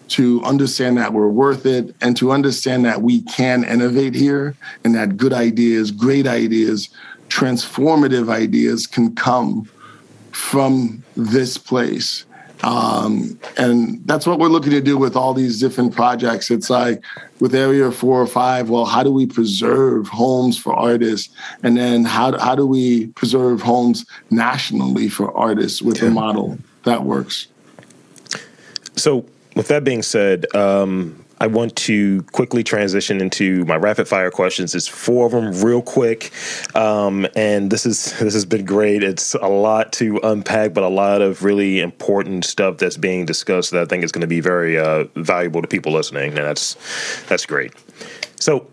to understand that we're worth it and to understand that we can innovate here and that good ideas, great ideas, transformative ideas can come from this place. Um, and that's what we're looking to do with all these different projects. It's like with Area Four or Five. Well, how do we preserve homes for artists, and then how how do we preserve homes nationally for artists with yeah. a model that works? So, with that being said, um, I want to quickly transition into my rapid fire questions. It's four of them, real quick, um, and this is this has been great. It's a lot to unpack, but a lot of really important stuff that's being discussed that I think is going to be very uh, valuable to people listening, and that's that's great. So.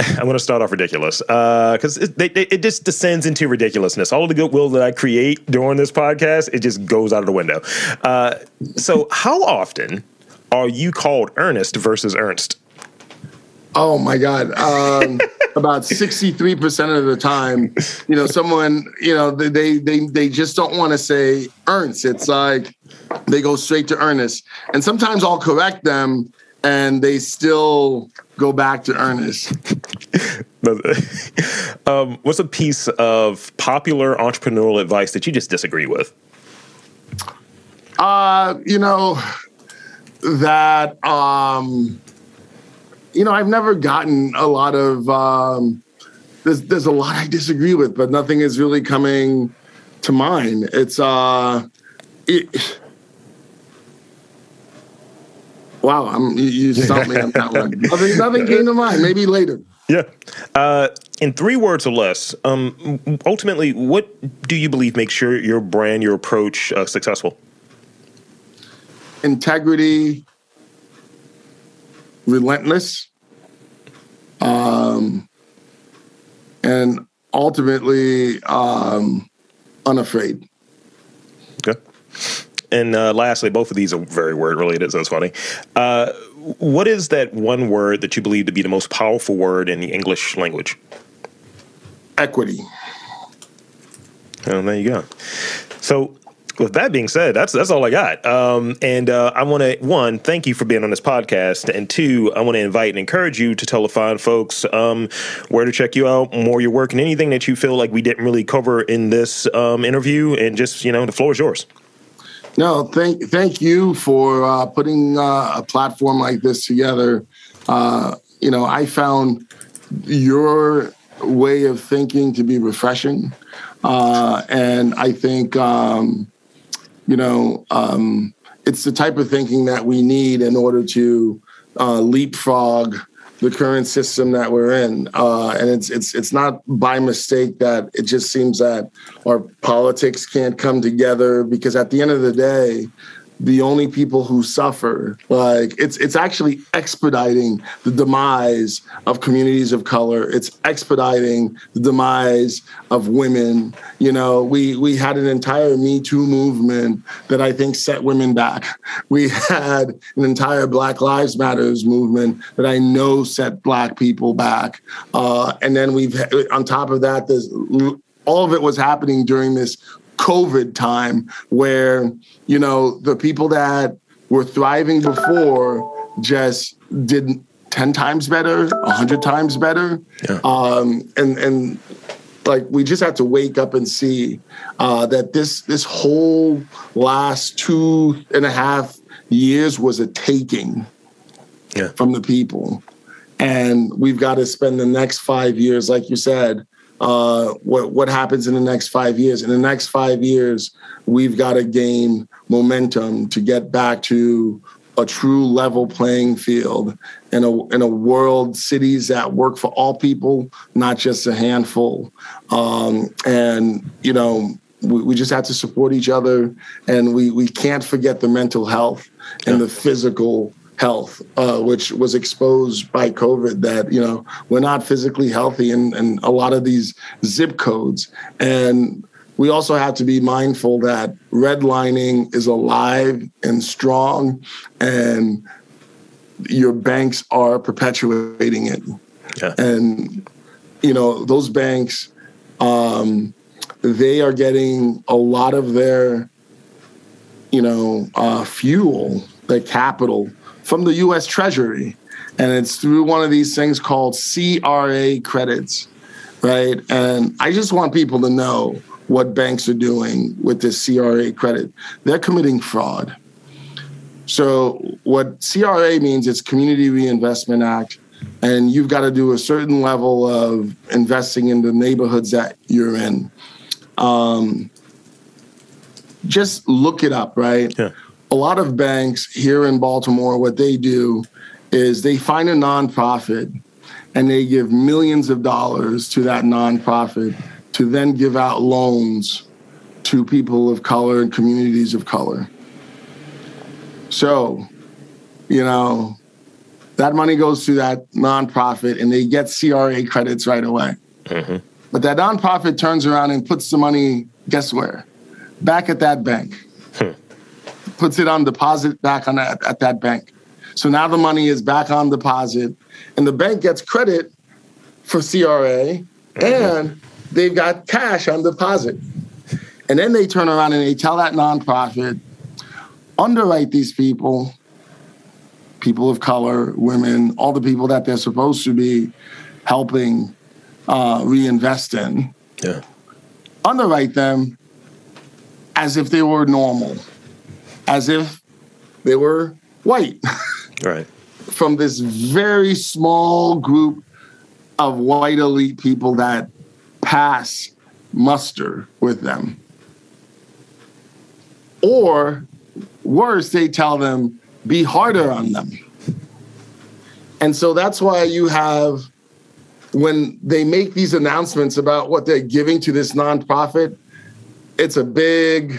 I'm going to start off ridiculous because uh, it, it, it, just descends into ridiculousness. All of the goodwill that I create during this podcast, it just goes out of the window. Uh, so, how often are you called Ernest versus Ernst? Oh my God. Um, about 63% of the time, you know, someone, you know, they, they, they just don't want to say Ernst. It's like they go straight to Ernest. And sometimes I'll correct them and they still go back to Ernest. um, what's a piece of popular entrepreneurial advice that you just disagree with? Uh, you know, that um, you know I've never gotten a lot of um, there's there's a lot I disagree with, but nothing is really coming to mind. It's uh, it, Wow, I'm, you, you stumped me on that one. Nothing, nothing came to mind. Maybe later. Yeah. Uh, in three words or less, um, ultimately, what do you believe makes sure your brand, your approach uh, successful? Integrity, relentless, um, and ultimately um, unafraid. Okay. And uh, lastly, both of these are very word related, so it's funny. Uh, what is that one word that you believe to be the most powerful word in the English language? Equity. Oh, there you go. So, with that being said, that's that's all I got. Um, and uh, I want to one thank you for being on this podcast, and two, I want to invite and encourage you to tell the fine folks um, where to check you out, more your work, and anything that you feel like we didn't really cover in this um, interview. And just you know, the floor is yours. No, thank thank you for uh, putting uh, a platform like this together. Uh, you know, I found your way of thinking to be refreshing, uh, and I think um, you know um, it's the type of thinking that we need in order to uh, leapfrog the current system that we're in, uh, and it's it's it's not by mistake that it just seems that our politics can't come together because at the end of the day, the only people who suffer. Like it's it's actually expediting the demise of communities of color. It's expediting the demise of women. You know we we had an entire me too movement that i think set women back. We had an entire black lives matters movement that i know set black people back. Uh, and then we've on top of that there's all of it was happening during this COVID time where, you know, the people that were thriving before just did 10 times better, 100 times better. Yeah. Um, and, and like we just have to wake up and see uh, that this this whole last two and a half years was a taking yeah. from the people and we've got to spend the next five years like you said uh, what what happens in the next five years. In the next five years, we've got to gain momentum to get back to a true level playing field in a in a world cities that work for all people, not just a handful. Um, and you know, we, we, just have to support each other, and we we can't forget the mental health and yeah. the physical health, uh, which was exposed by COVID, that, you know, we're not physically healthy in, in a lot of these zip codes. And we also have to be mindful that redlining is alive and strong, and your banks are perpetuating it. Yeah. And, you know, those banks, um, they are getting a lot of their, you know, uh, fuel, their capital from the US Treasury. And it's through one of these things called CRA credits, right? And I just want people to know what banks are doing with this CRA credit. They're committing fraud. So, what CRA means, it's Community Reinvestment Act, and you've got to do a certain level of investing in the neighborhoods that you're in. Um, just look it up, right? Yeah a lot of banks here in Baltimore, what they do is they find a nonprofit and they give millions of dollars to that nonprofit to then give out loans to people of color and communities of color. So, you know, that money goes to that nonprofit and they get CRA credits right away. Mm-hmm. But that nonprofit turns around and puts the money, guess where? Back at that bank. Puts it on deposit back on that, at that bank. So now the money is back on deposit, and the bank gets credit for CRA, and they've got cash on deposit. And then they turn around and they tell that nonprofit, underwrite these people, people of color, women, all the people that they're supposed to be helping uh, reinvest in. Yeah. Underwrite them as if they were normal as if they were white. Right. From this very small group of white elite people that pass muster with them. Or worse, they tell them be harder on them. And so that's why you have, when they make these announcements about what they're giving to this nonprofit, it's a big,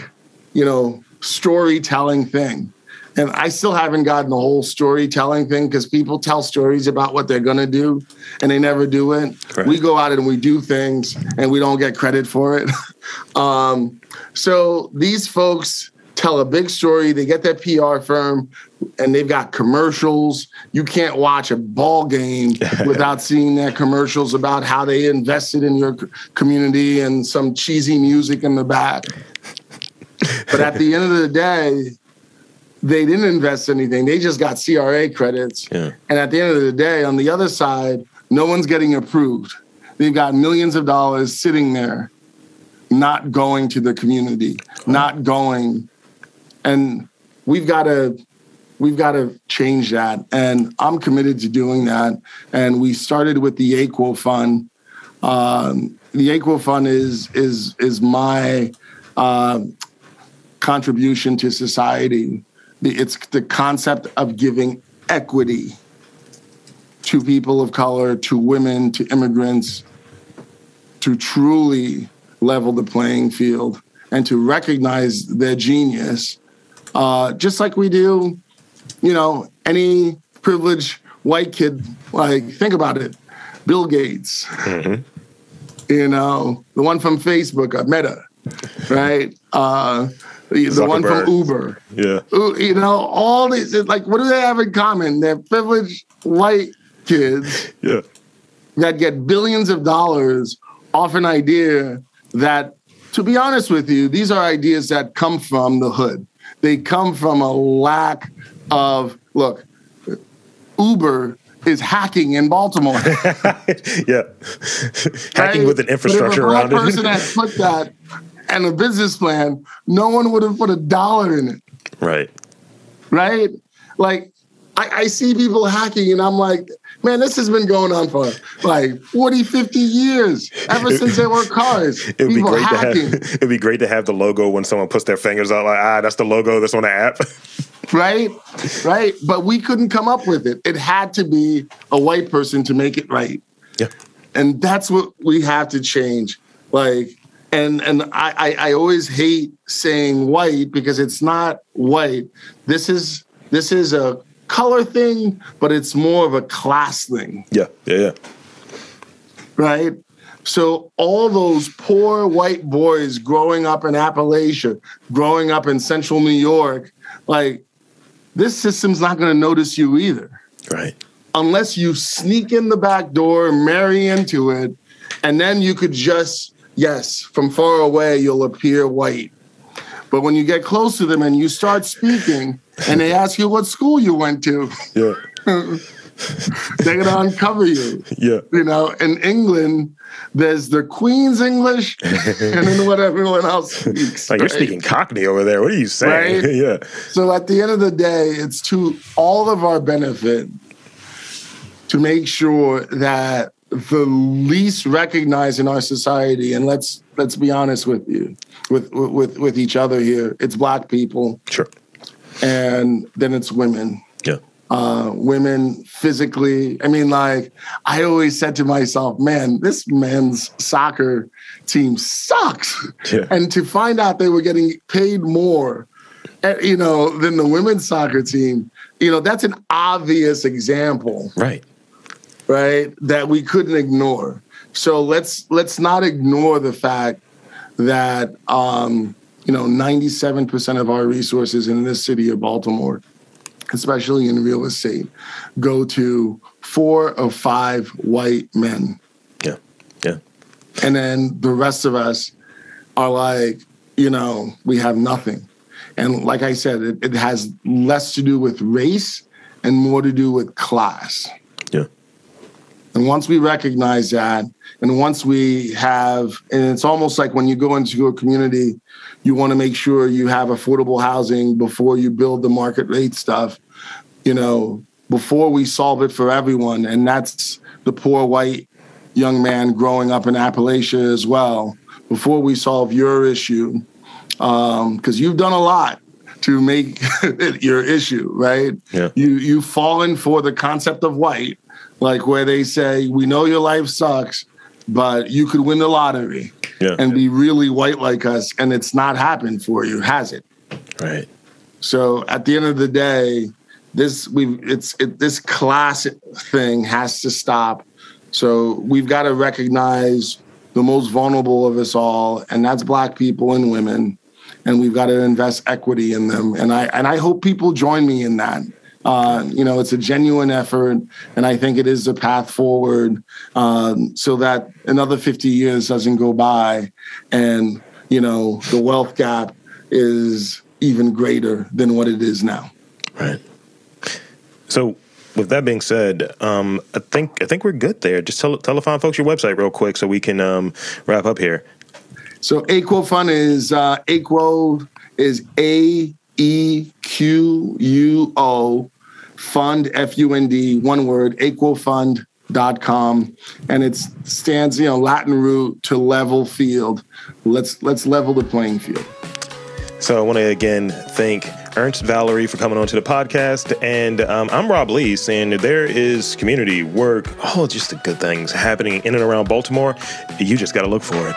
you know, storytelling thing. And I still haven't gotten the whole storytelling thing because people tell stories about what they're going to do and they never do it. Right. We go out and we do things and we don't get credit for it. um, so these folks tell a big story. They get that PR firm and they've got commercials. You can't watch a ball game without seeing their commercials about how they invested in your community and some cheesy music in the back. But at the end of the day, they didn't invest anything. They just got CRA credits. Yeah. And at the end of the day, on the other side, no one's getting approved. They've got millions of dollars sitting there, not going to the community, not going. And we've got to we've got to change that. And I'm committed to doing that. And we started with the AQUO Fund. Um, the AQUO Fund is is is my uh, contribution to society it's the concept of giving equity to people of color, to women, to immigrants, to truly level the playing field and to recognize their genius, uh, just like we do, you know, any privileged white kid. Like, think about it Bill Gates, mm-hmm. you know, the one from Facebook, Meta, right? Uh, the one from Uber. Yeah. You know, all these, like, what do they have in common? They're privileged white kids yeah. that get billions of dollars off an idea that, to be honest with you, these are ideas that come from the hood. They come from a lack of, look, Uber is hacking in Baltimore. yeah. Hacking right? with an infrastructure around it. person that put that and a business plan, no one would have put a dollar in it. Right. Right? Like, I, I, see people hacking, and I'm like, man, this has been going on for like 40, 50 years, ever since there were cars. It'd be great hacking. to have. It'd be great to have the logo when someone puts their fingers out, like, ah, that's the logo that's on the app. right, right. But we couldn't come up with it. It had to be a white person to make it right. Yeah. And that's what we have to change. Like, and and I, I, I always hate saying white because it's not white. This is this is a color thing, but it's more of a class thing. Yeah, yeah, yeah. Right. So all those poor white boys growing up in Appalachia, growing up in Central New York, like this system's not going to notice you either. Right. Unless you sneak in the back door, marry into it, and then you could just yes, from far away, you'll appear white. But when you get close to them and you start speaking and they ask you what school you went to, yeah. they're gonna uncover you. Yeah. You know, in England, there's the Queen's English and then what everyone else speaks. Like right? you're speaking Cockney over there. What are you saying? Right? yeah. So at the end of the day, it's to all of our benefit to make sure that the least recognized in our society and let's let's be honest with you with with with each other here it's black people. Sure. And then it's women. Yeah. Uh, women physically i mean like i always said to myself man this men's soccer team sucks. Yeah. and to find out they were getting paid more eh, you know than the women's soccer team you know that's an obvious example. Right right? That we couldn't ignore. So let's let's not ignore the fact that um, you know 97% of our resources in this city of Baltimore, especially in real estate, go to four or five white men. Yeah, yeah. And then the rest of us are like, you know, we have nothing. And like I said, it, it has less to do with race and more to do with class. And once we recognize that, and once we have, and it's almost like when you go into a community, you want to make sure you have affordable housing before you build the market rate stuff, you know, before we solve it for everyone. And that's the poor white young man growing up in Appalachia as well, before we solve your issue. Because um, you've done a lot to make it your issue, right? Yeah. You you've fallen for the concept of white, like where they say, "We know your life sucks, but you could win the lottery Yeah. and be really white like us," and it's not happened for you, has it? right. So at the end of the day, this we it's it, this class thing has to stop. So we've got to recognize the most vulnerable of us all, and that's Black people and women, and we've got to invest equity in them. And I and I hope people join me in that. Uh, you know, it's a genuine effort, and I think it is a path forward, um, so that another 50 years doesn't go by, and you know the wealth gap is even greater than what it is now. Right. So, with that being said, um, I think I think we're good there. Just tell fine folks your website real quick so we can um, wrap up here. So Aequo Fund is uh, Aequo is A E Q U O Fund F U N D one word aequofund.com and it stands you know Latin root to level field. Let's let's level the playing field. So, I want to again thank Ernst Valery for coming on to the podcast, and um, I'm Rob Lee saying there is community work, all just the good things happening in and around Baltimore. You just got to look for it.